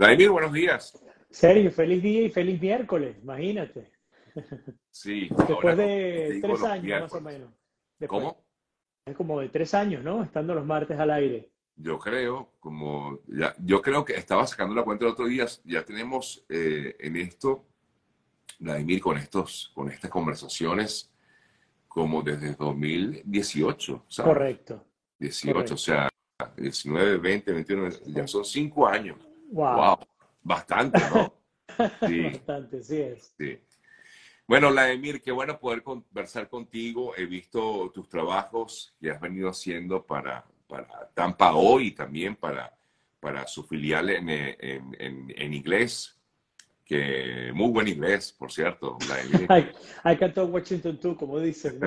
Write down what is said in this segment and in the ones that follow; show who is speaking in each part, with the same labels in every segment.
Speaker 1: Vladimir, buenos días.
Speaker 2: Sergio, feliz día y feliz miércoles, imagínate.
Speaker 1: Sí.
Speaker 2: Después de tres años más o menos.
Speaker 1: ¿Cómo?
Speaker 2: Es como de tres años, ¿no? Estando los martes al aire.
Speaker 1: Yo creo, como ya, yo creo que estaba sacando la cuenta el otro día, ya tenemos eh, en esto, Vladimir, con estos, con estas conversaciones, como desde 2018, ¿sabes?
Speaker 2: Correcto.
Speaker 1: 18, o sea, 19, 20, 21, ya son cinco años.
Speaker 2: Wow.
Speaker 1: Bastante, ¿no?
Speaker 2: Sí. Bastante, sí es.
Speaker 1: Sí. Bueno, Vladimir, qué bueno poder conversar contigo. He visto tus trabajos que has venido haciendo para, para Tampa hoy y también para, para su filial en, en, en, inglés. Que muy buen inglés, por cierto.
Speaker 2: I, I can talk Washington too, como dicen.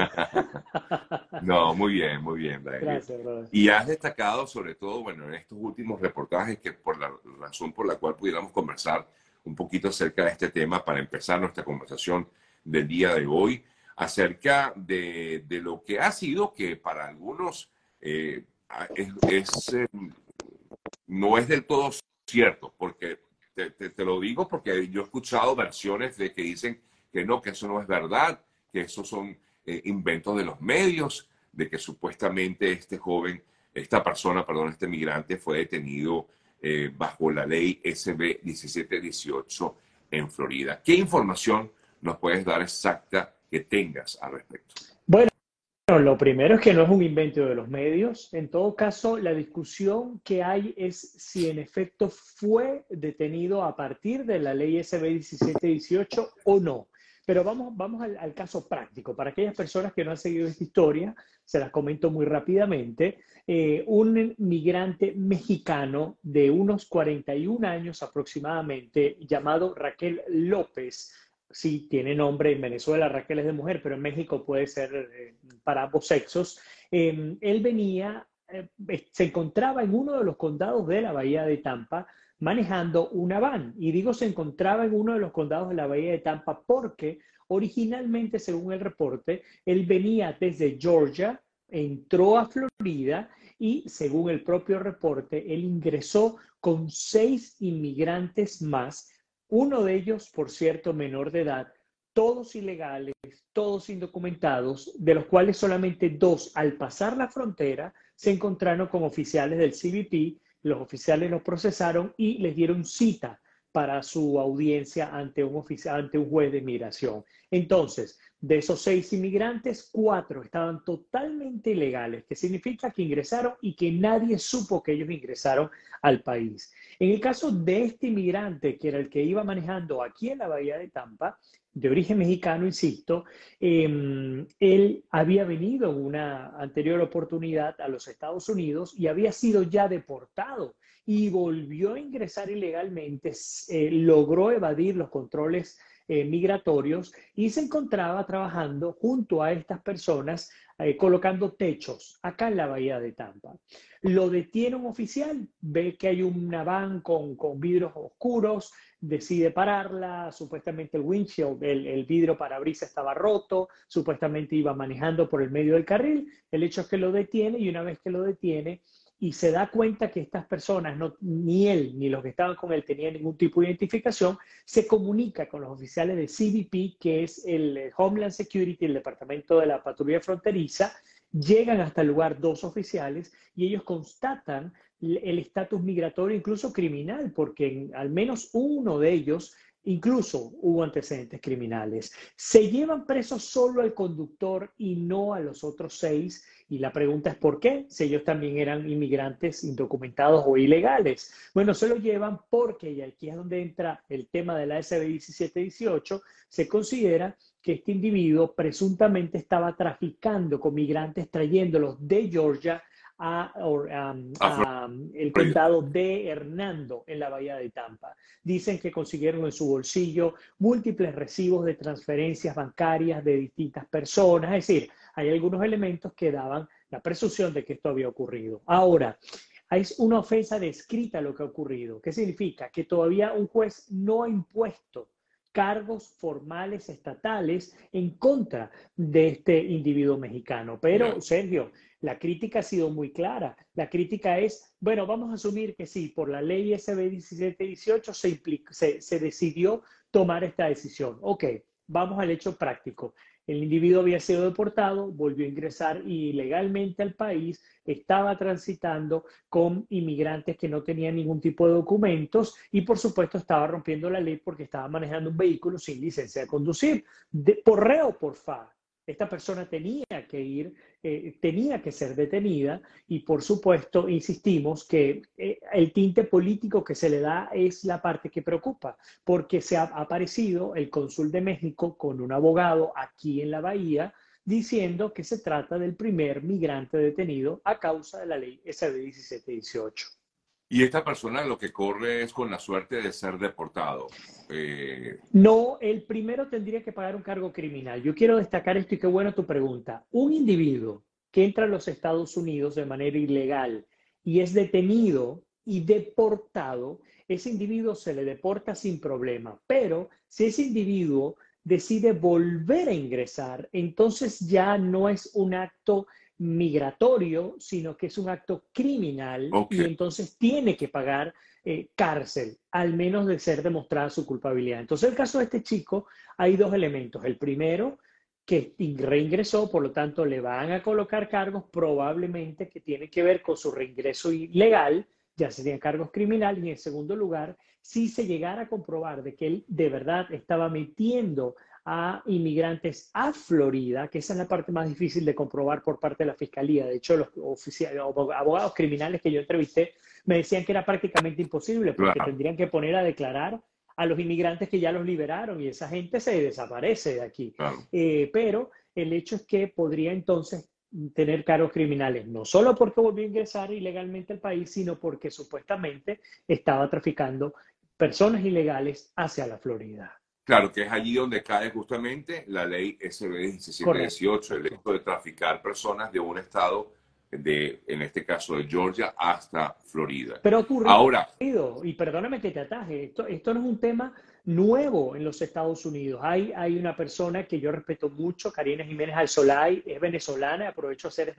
Speaker 1: ¿no? muy bien, muy bien.
Speaker 2: Gracias, brother.
Speaker 1: Y has destacado sobre todo, bueno, en estos últimos reportajes que por la razón por la cual pudiéramos conversar un poquito acerca de este tema para empezar nuestra conversación del día de hoy acerca de, de lo que ha sido que para algunos eh, es, eh, no es del todo cierto, porque te, lo digo porque yo he escuchado versiones de que dicen que no, que eso no es verdad, que eso son eh, inventos de los medios, de que supuestamente este joven, esta persona, perdón, este migrante fue detenido bajo la ley SB 1718 en Florida. ¿Qué información nos puedes dar exacta que tengas al respecto?
Speaker 2: Bueno, lo primero es que no es un invento de los medios. En todo caso, la discusión que hay es si en efecto fue detenido a partir de la ley SB 1718 o no. Pero vamos, vamos al, caso práctico. Para aquellas personas que no han seguido esta historia, se las comento muy rápidamente. Eh, un migrante mexicano de unos 41 años aproximadamente, llamado Raquel López, sí tiene nombre en Venezuela, Raquel es de mujer, pero en México puede ser eh, para ambos sexos. Em, él venía, eh, se encontraba en uno de los condados de la Bahía de Tampa manejando una van. Y digo se encontraba en uno de los condados de la Bahía de Tampa porque originalmente, según el reporte, él venía desde Georgia, entró a Florida y, según el propio reporte, él ingresó con seis inmigrantes más uno de ellos, por cierto, menor de edad, todos ilegales, todos indocumentados, de los cuales solamente dos al pasar la frontera se encontraron con oficiales del CBP, los oficiales los procesaron y les dieron cita para su audiencia ante un, ante un juez de inmigración. Entonces, de esos seis inmigrantes, cuatro estaban totalmente ilegales, que significa que ingresaron y que nadie supo que ellos ingresaron al país. En el caso de este inmigrante, que era el que iba manejando aquí en la bahía de Tampa, de origen mexicano, insisto, em, él había venido en una anterior oportunidad a los Estados Unidos y había sido ya deportado y volvió a ingresar ilegalmente, eh, logró evadir los controles eh, migratorios y se encontraba trabajando junto a estas personas eh, colocando techos acá en la bahía de Tampa. Lo detiene un oficial, ve que hay una van con, con vidrios oscuros, decide pararla, supuestamente el windshield, el, el vidrio parabrisas estaba roto, supuestamente iba manejando por el medio del carril, el hecho es que lo detiene y una vez que lo detiene, y se da cuenta que estas personas, no, ni él ni los que estaban con él tenían ningún tipo de identificación, se comunica con los oficiales de CBP, que es el Homeland Security, el Departamento de la Patrulla Fronteriza, llegan hasta el lugar dos oficiales y ellos constatan el estatus migratorio, incluso criminal, porque al menos uno de ellos Incluso hubo antecedentes criminales. Se llevan presos solo al conductor y no a los otros seis. Y la pregunta es por qué, si ellos también eran inmigrantes indocumentados o ilegales. Bueno, se lo llevan porque, y aquí es donde entra el tema de la SB 1718, se considera que este individuo presuntamente estaba traficando con migrantes trayéndolos de Georgia a, el condado de Hernando en la bahía de Tampa. Dicen que consiguieron en su bolsillo múltiples recibos de transferencias bancarias de distintas personas. Es decir, hay algunos elementos que daban la presunción de que esto había ocurrido. Ahora, hay una ofensa descrita lo que ha ocurrido. ¿Qué significa? Que todavía un juez no ha impuesto cargos formales estatales en contra de este individuo mexicano. Pero, Sergio, La crítica ha sido muy clara. La crítica es, bueno, vamos a asumir que sí, por la ley SB 1718 se, decidió tomar esta decisión. Ok, vamos al hecho práctico. El individuo había sido deportado, volvió a ingresar ilegalmente al país, estaba transitando con inmigrantes que no tenían ningún tipo de documentos y por supuesto estaba rompiendo la ley porque estaba manejando un vehículo sin licencia de conducir, por reo por fa esta persona tenía que ir, eh, tenía que ser detenida y por supuesto insistimos que eh, el tinte político que se le da es la parte que preocupa, porque se ha aparecido el cónsul de México con un abogado aquí en la bahía diciendo que se trata del primer migrante detenido a causa de la ley SB 1718.
Speaker 1: Y esta persona lo que corre es con la suerte de ser deportado.
Speaker 2: Eh... No, el primero tendría que pagar un cargo criminal. Yo quiero destacar esto y qué bueno tu pregunta. Un individuo que entra a los Estados Unidos de manera ilegal y es detenido y deportado, ese individuo se le deporta sin problema. Pero si ese individuo decide volver a ingresar, entonces ya no es un acto migratorio, sino que es un acto criminal y entonces tiene que pagar eh, cárcel, al menos de ser demostrada su culpabilidad. Entonces, el caso de este chico, hay dos elementos. El primero, que reingresó, por lo tanto, le van a colocar cargos probablemente que tienen que ver con su reingreso ilegal, ya serían cargos criminales. Y en segundo lugar, si se llegara a comprobar de que él de verdad estaba metiendo a inmigrantes a Florida, que esa es la parte más difícil de comprobar por parte de la fiscalía. De hecho, los abogados criminales que yo entrevisté me decían que era prácticamente imposible porque tendrían que poner a declarar a los inmigrantes que ya los liberaron y esa gente se desaparece de aquí. Eh, pero el hecho es que podría entonces tener cargos criminales, no solo porque volvió a ingresar ilegalmente al país, sino porque supuestamente estaba traficando personas ilegales hacia la Florida.
Speaker 1: Claro, que es allí donde cae justamente la ley SB 1718, el hecho de traficar personas de un estado, de, en este caso de Georgia, hasta Florida.
Speaker 2: Pero ocurre, Ahora, y perdóname que te ataje, esto, esto no es un tema nuevo en los Estados Unidos. Hay, hay una persona que yo respeto mucho, Karina Jiménez Alzolay, es venezolana, aprovecho hacer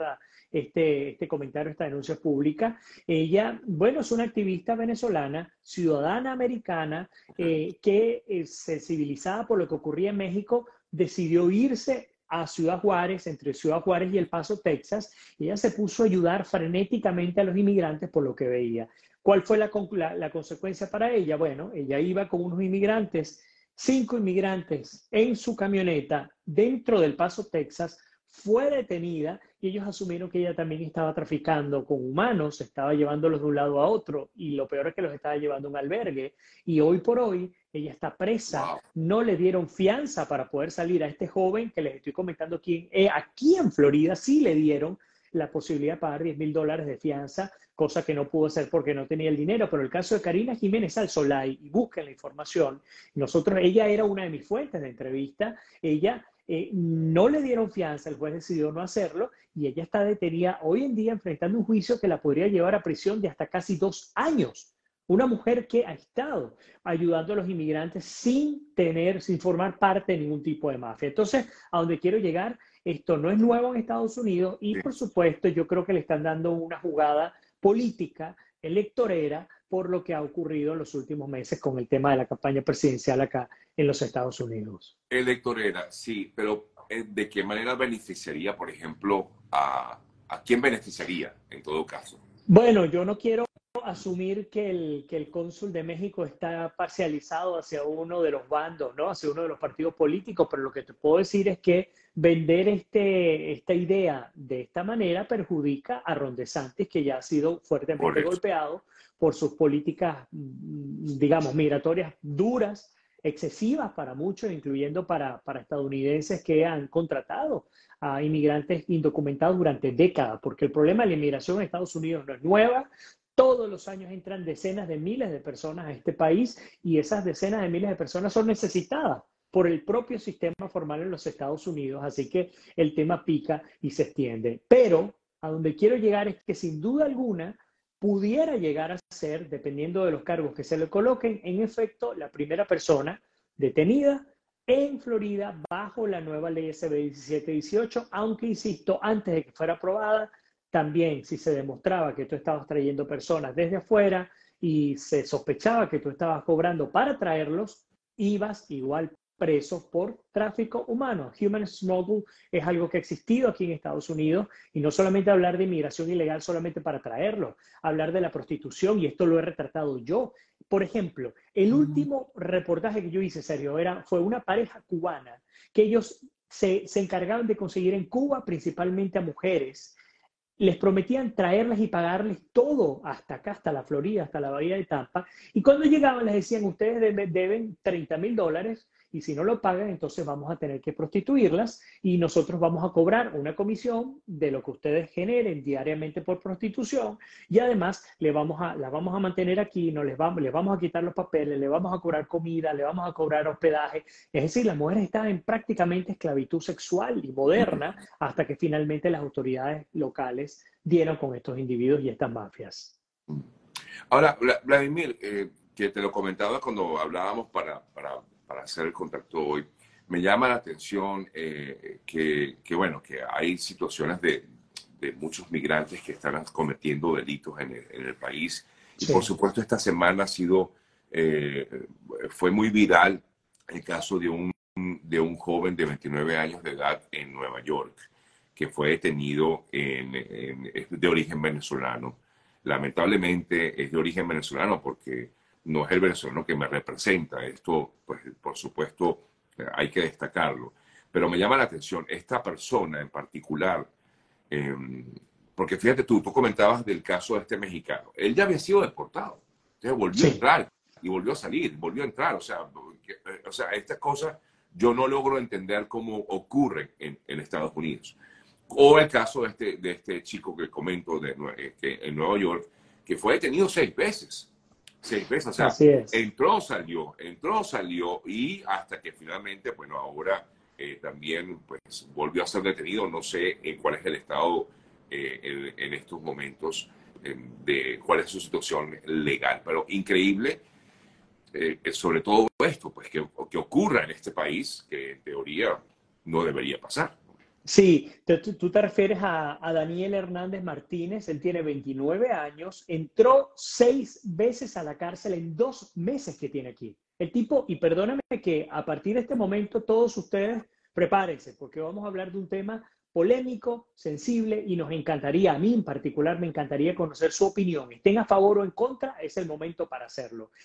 Speaker 2: este, este comentario, esta denuncia pública. Ella, bueno, es una activista venezolana, ciudadana americana, eh, que es sensibilizada por lo que ocurría en México, decidió irse a Ciudad Juárez, entre Ciudad Juárez y El Paso, Texas, y ella se puso a ayudar frenéticamente a los inmigrantes por lo que veía. ¿Cuál fue la, la, consecuencia para ella? Bueno, ella iba con unos inmigrantes, cinco inmigrantes en su camioneta dentro del Paso, Texas, fue detenida y ellos asumieron que ella también estaba traficando con humanos, estaba llevándolos de un lado a otro y lo peor es que los estaba llevando a un albergue. Y hoy por hoy ella está presa, no le dieron fianza para poder salir a este joven que les estoy comentando aquí, eh, aquí en Florida sí le dieron la posibilidad de pagar 10 mil dólares de fianza, cosa que no pudo hacer porque no tenía el dinero. Pero el caso de Karina Jiménez Alzolay, y busquen la información, nosotros, ella era una de mis fuentes de entrevista, ella eh, no le dieron fianza, el juez decidió no hacerlo y ella está detenida hoy en día enfrentando un juicio que la podría llevar a prisión de hasta casi dos años. Una mujer que ha estado ayudando a los inmigrantes sin tener, sin formar parte de ningún tipo de mafia. Entonces, a donde quiero llegar esto no es nuevo en Estados Unidos y por supuesto yo creo que le están dando una jugada política, electorera, por lo que ha ocurrido en los últimos meses con el tema de la campaña presidencial acá en los Estados Unidos.
Speaker 1: Electorera, sí, pero eh, ¿de qué manera beneficiaría, por ejemplo, a, a quién beneficiaría en todo caso?
Speaker 2: Bueno, yo no quiero asumir que el, que el cónsul de México está parcializado hacia uno de los bandos, ¿no? Hacia uno de los partidos políticos, pero lo que te puedo decir es que vender este, esta idea de esta manera perjudica a Ron DeSantis, que ya ha sido fuertemente golpeado por sus políticas, mm, digamos, migratorias duras, excesivas para muchos, incluyendo para, para estadounidenses que han contratado a inmigrantes indocumentados durante décadas, porque el problema de la inmigración en Estados Unidos no es nueva, todos los años entran decenas de miles de personas a este país y esas decenas de miles de personas son necesitadas por el propio sistema formal en los Estados Unidos, así que el tema pica y se extiende. Pero a donde quiero llegar es que sin duda alguna pudiera llegar a ser, dependiendo de los cargos que se le coloquen, en efecto, la primera persona detenida en Florida bajo la nueva ley SB 1718, aunque, insisto, antes de que fuera aprobada, También, si se demostraba que tú estabas trayendo personas desde afuera y se sospechaba que tú estabas cobrando para traerlos, ibas igual preso por tráfico humano. Human smuggle es algo que ha existido aquí en Estados Unidos y no solamente hablar de inmigración ilegal solamente para traerlo, hablar de la prostitución y esto lo he retratado yo. Por ejemplo, el último reportaje que yo hice, Sergio, era, fue una pareja cubana que ellos se, se encargaban de conseguir en Cuba principalmente a mujeres les prometían traerles y pagarles todo hasta acá, hasta la Florida, hasta la Bahía de Tampa. Y cuando llegaban les decían, ustedes deben 30 mil dólares y si no lo pagan, entonces vamos a tener que prostituirlas y nosotros vamos a cobrar una comisión de lo que ustedes generen diariamente por prostitución y además le vamos a, la vamos a mantener aquí, no les vamos, les vamos a quitar los papeles, le vamos a cobrar comida, le vamos a cobrar hospedaje. Es decir, las mujeres estaban en prácticamente esclavitud sexual y moderna hasta que finalmente las autoridades locales dieron con estos individuos y estas mafias.
Speaker 1: Ahora, Vladimir, eh, que te lo comentaba cuando hablábamos para para hacer el contacto hoy, me llama la atención eh, que, que, bueno, que hay situaciones de, de, muchos migrantes que están cometiendo delitos en el, en el país. Y por supuesto, esta semana ha sido, eh, fue muy viral el caso de un, de un joven de 29 años de edad en Nueva York, que fue detenido en, en, de origen venezolano. Lamentablemente es de origen venezolano porque no es el venezolano que me representa. Esto, pues, por supuesto, hay que destacarlo. Pero me llama la atención esta persona en particular, em, porque fíjate tú, tú comentabas del caso de este mexicano. Él ya había sido deportado. Entonces volvió a entrar y volvió a salir, volvió a entrar. O sea, eh, o sea estas cosas yo no logro entender cómo ocurren en, en Estados Unidos. O el caso de este, de este chico que comento de, eh, que, en Nueva York, que fue detenido seis veces seis veces. O sea, entró, salió, entró, salió y hasta que finalmente, bueno, ahora eh, también pues volvió a ser detenido. No sé eh, cuál es el estado eh, en, estos momentos de cuál es su situación legal, pero increíble. sobre todo esto, pues que, que ocurra en este país, que en teoría no debería pasar.
Speaker 2: Sí, tú, te refieres a, Daniel Hernández Martínez, él tiene 29 años, entró seis veces a la cárcel en dos meses que tiene aquí. El tipo, y perdóname que a partir de este momento todos ustedes prepárense, porque vamos a hablar de un tema polémico, sensible, y nos encantaría, a mí en particular me encantaría conocer su opinión. Estén a favor o en contra, es el momento para hacerlo.